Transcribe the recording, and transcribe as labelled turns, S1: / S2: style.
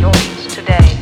S1: yours today.